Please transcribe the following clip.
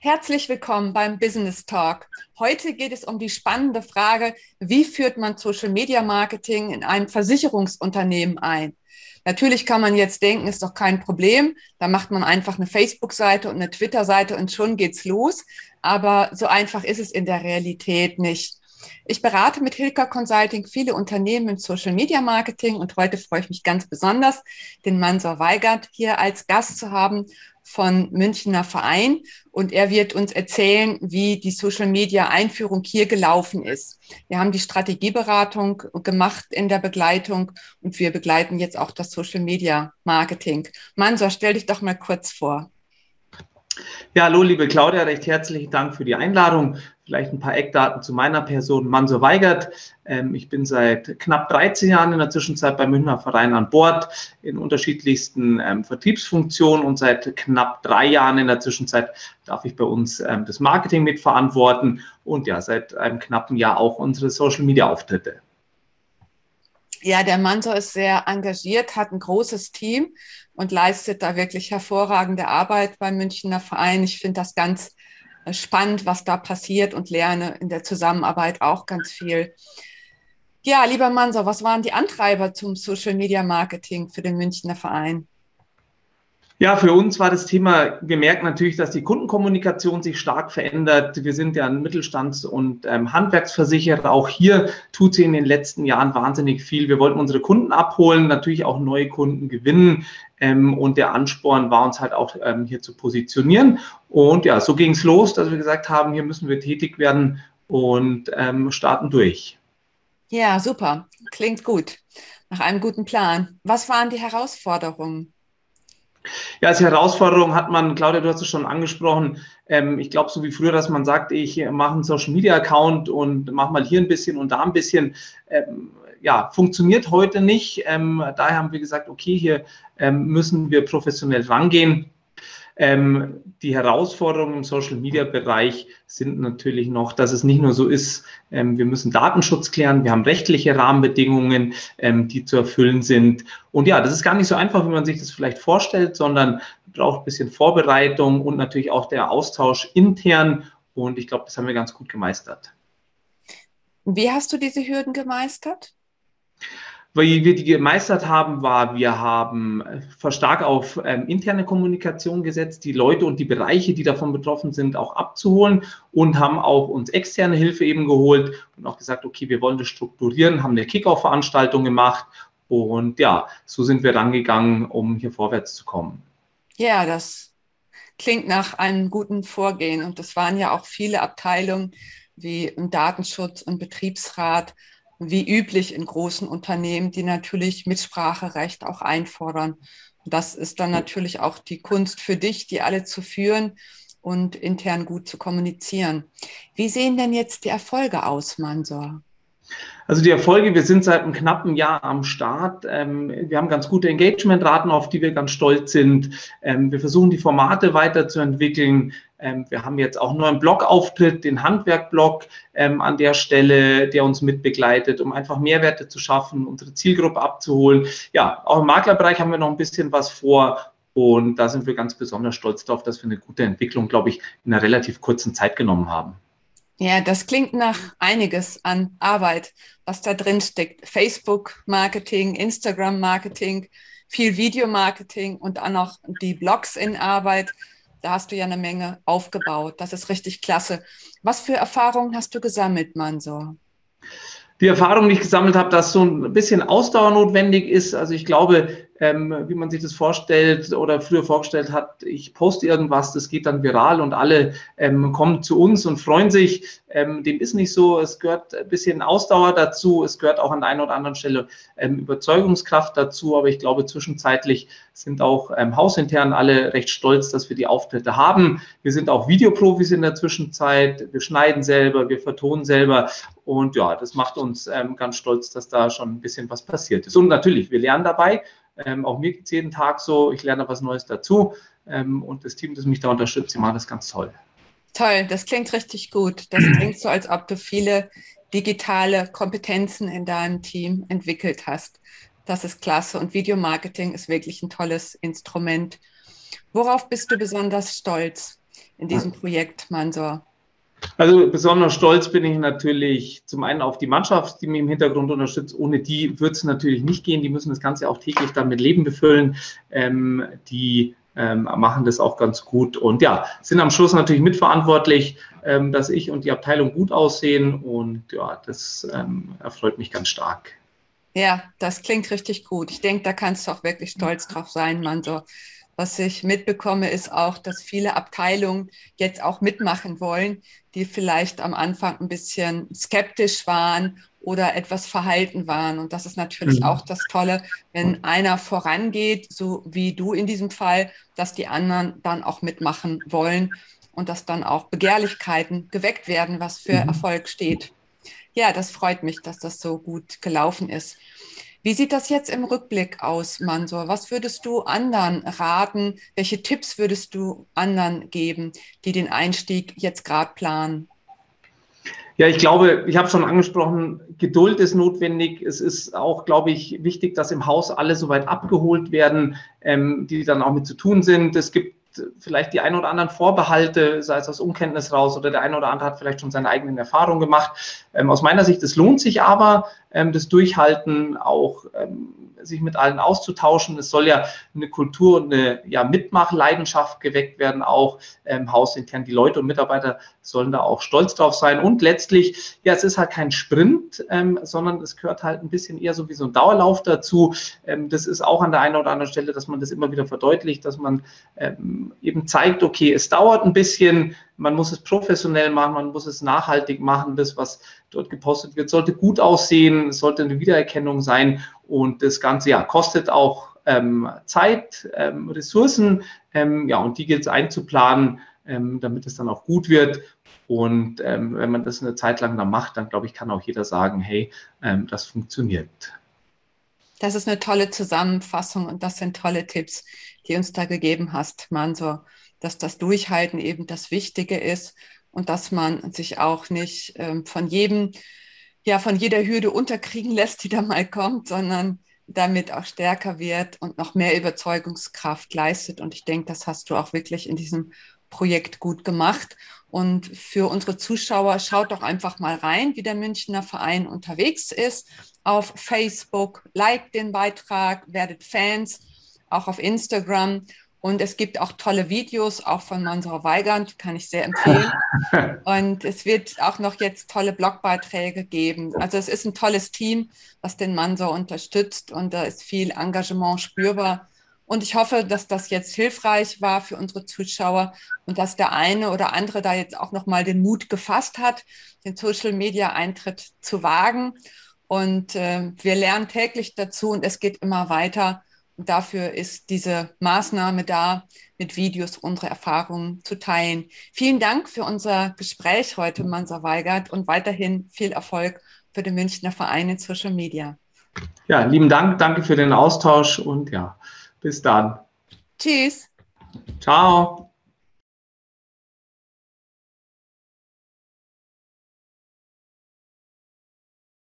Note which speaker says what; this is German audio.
Speaker 1: Herzlich willkommen beim Business Talk. Heute geht es um die spannende Frage, wie führt man Social Media Marketing in ein Versicherungsunternehmen ein? Natürlich kann man jetzt denken, ist doch kein Problem. Da macht man einfach eine Facebook-Seite und eine Twitter-Seite und schon geht's los. Aber so einfach ist es in der Realität nicht. Ich berate mit Hilka Consulting viele Unternehmen im Social Media Marketing und heute freue ich mich ganz besonders, den Mansor Weigert hier als Gast zu haben von Münchner Verein und er wird uns erzählen, wie die Social Media Einführung hier gelaufen ist. Wir haben die Strategieberatung gemacht in der Begleitung und wir begleiten jetzt auch das Social Media Marketing. Mansor, stell dich doch mal kurz vor.
Speaker 2: Ja, hallo, liebe Claudia, recht herzlichen Dank für die Einladung. Vielleicht ein paar Eckdaten zu meiner Person. Manso Weigert. Ähm, ich bin seit knapp 13 Jahren in der Zwischenzeit beim Münchner Verein an Bord in unterschiedlichsten ähm, Vertriebsfunktionen und seit knapp drei Jahren in der Zwischenzeit darf ich bei uns ähm, das Marketing mitverantworten und ja, seit einem knappen Jahr auch unsere Social Media Auftritte.
Speaker 1: Ja, der Manso ist sehr engagiert, hat ein großes Team und leistet da wirklich hervorragende Arbeit beim Münchner Verein. Ich finde das ganz spannend, was da passiert und lerne in der Zusammenarbeit auch ganz viel. Ja, lieber Manso, was waren die Antreiber zum Social Media Marketing für den Münchner Verein?
Speaker 2: Ja, für uns war das Thema, wir merken natürlich, dass die Kundenkommunikation sich stark verändert. Wir sind ja ein Mittelstands- und ähm, Handwerksversicherer. Auch hier tut sie in den letzten Jahren wahnsinnig viel. Wir wollten unsere Kunden abholen, natürlich auch neue Kunden gewinnen. Ähm, und der Ansporn war uns halt auch ähm, hier zu positionieren. Und ja, so ging es los, dass wir gesagt haben, hier müssen wir tätig werden und ähm, starten durch.
Speaker 1: Ja, super. Klingt gut. Nach einem guten Plan. Was waren die Herausforderungen?
Speaker 2: Ja, als Herausforderung hat man, Claudia, du hast es schon angesprochen, ähm, ich glaube, so wie früher, dass man sagt, ich mache einen Social Media Account und mache mal hier ein bisschen und da ein bisschen. Ähm, ja, funktioniert heute nicht. Ähm, daher haben wir gesagt, okay, hier ähm, müssen wir professionell rangehen. Ähm, die Herausforderungen im Social-Media-Bereich sind natürlich noch, dass es nicht nur so ist, ähm, wir müssen Datenschutz klären, wir haben rechtliche Rahmenbedingungen, ähm, die zu erfüllen sind. Und ja, das ist gar nicht so einfach, wie man sich das vielleicht vorstellt, sondern braucht ein bisschen Vorbereitung und natürlich auch der Austausch intern. Und ich glaube, das haben wir ganz gut gemeistert.
Speaker 1: Wie hast du diese Hürden gemeistert?
Speaker 2: Wie wir die gemeistert haben, war, wir haben verstark auf ähm, interne Kommunikation gesetzt, die Leute und die Bereiche, die davon betroffen sind, auch abzuholen und haben auch uns externe Hilfe eben geholt und auch gesagt, okay, wir wollen das strukturieren, haben eine Kickoff-Veranstaltung gemacht und ja, so sind wir rangegangen, um hier vorwärts zu kommen.
Speaker 1: Ja, das klingt nach einem guten Vorgehen und das waren ja auch viele Abteilungen wie Datenschutz und Betriebsrat wie üblich in großen Unternehmen, die natürlich Mitspracherecht auch einfordern. das ist dann natürlich auch die Kunst für dich, die alle zu führen und intern gut zu kommunizieren. Wie sehen denn jetzt die Erfolge aus, Mansor?
Speaker 2: Also die Erfolge, wir sind seit einem knappen Jahr am Start. Ähm, wir haben ganz gute Engagementraten, auf die wir ganz stolz sind. Ähm, wir versuchen die Formate weiterzuentwickeln. Ähm, wir haben jetzt auch einen neuen Blogauftritt, den Handwerk-Blog an der Stelle, der uns mitbegleitet, um einfach Mehrwerte zu schaffen, unsere Zielgruppe abzuholen. Ja, auch im Maklerbereich haben wir noch ein bisschen was vor. Und da sind wir ganz besonders stolz darauf, dass wir eine gute Entwicklung, glaube ich, in einer relativ kurzen Zeit genommen haben.
Speaker 1: Ja, das klingt nach einiges an Arbeit, was da drin steckt. Facebook-Marketing, Instagram-Marketing, viel Videomarketing und dann noch die Blogs in Arbeit. Da hast du ja eine Menge aufgebaut. Das ist richtig klasse. Was für Erfahrungen hast du gesammelt, Mansor?
Speaker 2: Die Erfahrung, die ich gesammelt habe, dass so ein bisschen Ausdauer notwendig ist. Also ich glaube, ähm, wie man sich das vorstellt oder früher vorgestellt hat, ich poste irgendwas, das geht dann viral und alle ähm, kommen zu uns und freuen sich. Ähm, dem ist nicht so. Es gehört ein bisschen Ausdauer dazu. Es gehört auch an der einen oder anderen Stelle ähm, Überzeugungskraft dazu. Aber ich glaube, zwischenzeitlich sind auch ähm, hausintern alle recht stolz, dass wir die Auftritte haben. Wir sind auch Videoprofis in der Zwischenzeit. Wir schneiden selber, wir vertonen selber. Und ja, das macht uns ähm, ganz stolz, dass da schon ein bisschen was passiert ist. Und natürlich, wir lernen dabei. Ähm, auch mir geht es jeden Tag so, ich lerne was Neues dazu ähm, und das Team, das mich da unterstützt, die machen das ganz toll.
Speaker 1: Toll, das klingt richtig gut. Das klingt so, als ob du viele digitale Kompetenzen in deinem Team entwickelt hast. Das ist klasse und Videomarketing ist wirklich ein tolles Instrument. Worauf bist du besonders stolz? in diesem Projekt, Mansor?
Speaker 2: Also besonders stolz bin ich natürlich zum einen auf die Mannschaft, die mich im Hintergrund unterstützt. Ohne die wird es natürlich nicht gehen. Die müssen das Ganze auch täglich dann mit Leben befüllen. Ähm, die ähm, machen das auch ganz gut und ja, sind am Schluss natürlich mitverantwortlich, ähm, dass ich und die Abteilung gut aussehen und ja, das ähm, erfreut mich ganz stark.
Speaker 1: Ja, das klingt richtig gut. Ich denke, da kannst du auch wirklich stolz drauf sein, Manso. Was ich mitbekomme, ist auch, dass viele Abteilungen jetzt auch mitmachen wollen, die vielleicht am Anfang ein bisschen skeptisch waren oder etwas verhalten waren. Und das ist natürlich mhm. auch das Tolle, wenn einer vorangeht, so wie du in diesem Fall, dass die anderen dann auch mitmachen wollen und dass dann auch Begehrlichkeiten geweckt werden, was für mhm. Erfolg steht. Ja, das freut mich, dass das so gut gelaufen ist. Wie sieht das jetzt im Rückblick aus, Mansur? Was würdest du anderen raten? Welche Tipps würdest du anderen geben, die den Einstieg jetzt gerade planen?
Speaker 2: Ja, ich glaube, ich habe schon angesprochen, Geduld ist notwendig. Es ist auch, glaube ich, wichtig, dass im Haus alle soweit abgeholt werden, ähm, die dann auch mit zu tun sind. Es gibt vielleicht die ein oder anderen Vorbehalte, sei es aus Unkenntnis raus oder der eine oder andere hat vielleicht schon seine eigenen Erfahrungen gemacht. Ähm, aus meiner Sicht, es lohnt sich aber, das Durchhalten auch ähm, sich mit allen auszutauschen. Es soll ja eine Kultur und eine ja, Mitmachleidenschaft geweckt werden, auch ähm, hausintern. Die Leute und Mitarbeiter sollen da auch stolz drauf sein. Und letztlich, ja, es ist halt kein Sprint, ähm, sondern es gehört halt ein bisschen eher so wie so ein Dauerlauf dazu. Ähm, das ist auch an der einen oder anderen Stelle, dass man das immer wieder verdeutlicht, dass man ähm, eben zeigt, okay, es dauert ein bisschen, man muss es professionell machen, man muss es nachhaltig machen. Das, was dort gepostet wird, sollte gut aussehen, sollte eine Wiedererkennung sein und das Ganze ja kostet auch ähm, Zeit, ähm, Ressourcen, ähm, ja, und die gilt es einzuplanen, ähm, damit es dann auch gut wird. Und ähm, wenn man das eine Zeit lang dann macht, dann glaube ich, kann auch jeder sagen, hey, ähm, das funktioniert.
Speaker 1: Das ist eine tolle Zusammenfassung und das sind tolle Tipps, die uns da gegeben hast, Mansur, dass das Durchhalten eben das Wichtige ist und dass man sich auch nicht ähm, von jedem ja von jeder Hürde unterkriegen lässt, die da mal kommt, sondern damit auch stärker wird und noch mehr Überzeugungskraft leistet. Und ich denke, das hast du auch wirklich in diesem Projekt gut gemacht. Und für unsere Zuschauer, schaut doch einfach mal rein, wie der Münchner Verein unterwegs ist. Auf Facebook, liked den Beitrag, werdet Fans, auch auf Instagram. Und es gibt auch tolle Videos, auch von Mansura Weigand, kann ich sehr empfehlen. Und es wird auch noch jetzt tolle Blogbeiträge geben. Also es ist ein tolles Team, was den Mansur unterstützt und da ist viel Engagement spürbar. Und ich hoffe, dass das jetzt hilfreich war für unsere Zuschauer und dass der eine oder andere da jetzt auch nochmal den Mut gefasst hat, den Social-Media-Eintritt zu wagen. Und äh, wir lernen täglich dazu und es geht immer weiter. Dafür ist diese Maßnahme da, mit Videos unsere Erfahrungen zu teilen. Vielen Dank für unser Gespräch heute, Mansa Weigert, und weiterhin viel Erfolg für den Münchner Verein in Social Media.
Speaker 2: Ja, lieben Dank, danke für den Austausch und ja, bis dann.
Speaker 1: Tschüss.
Speaker 2: Ciao.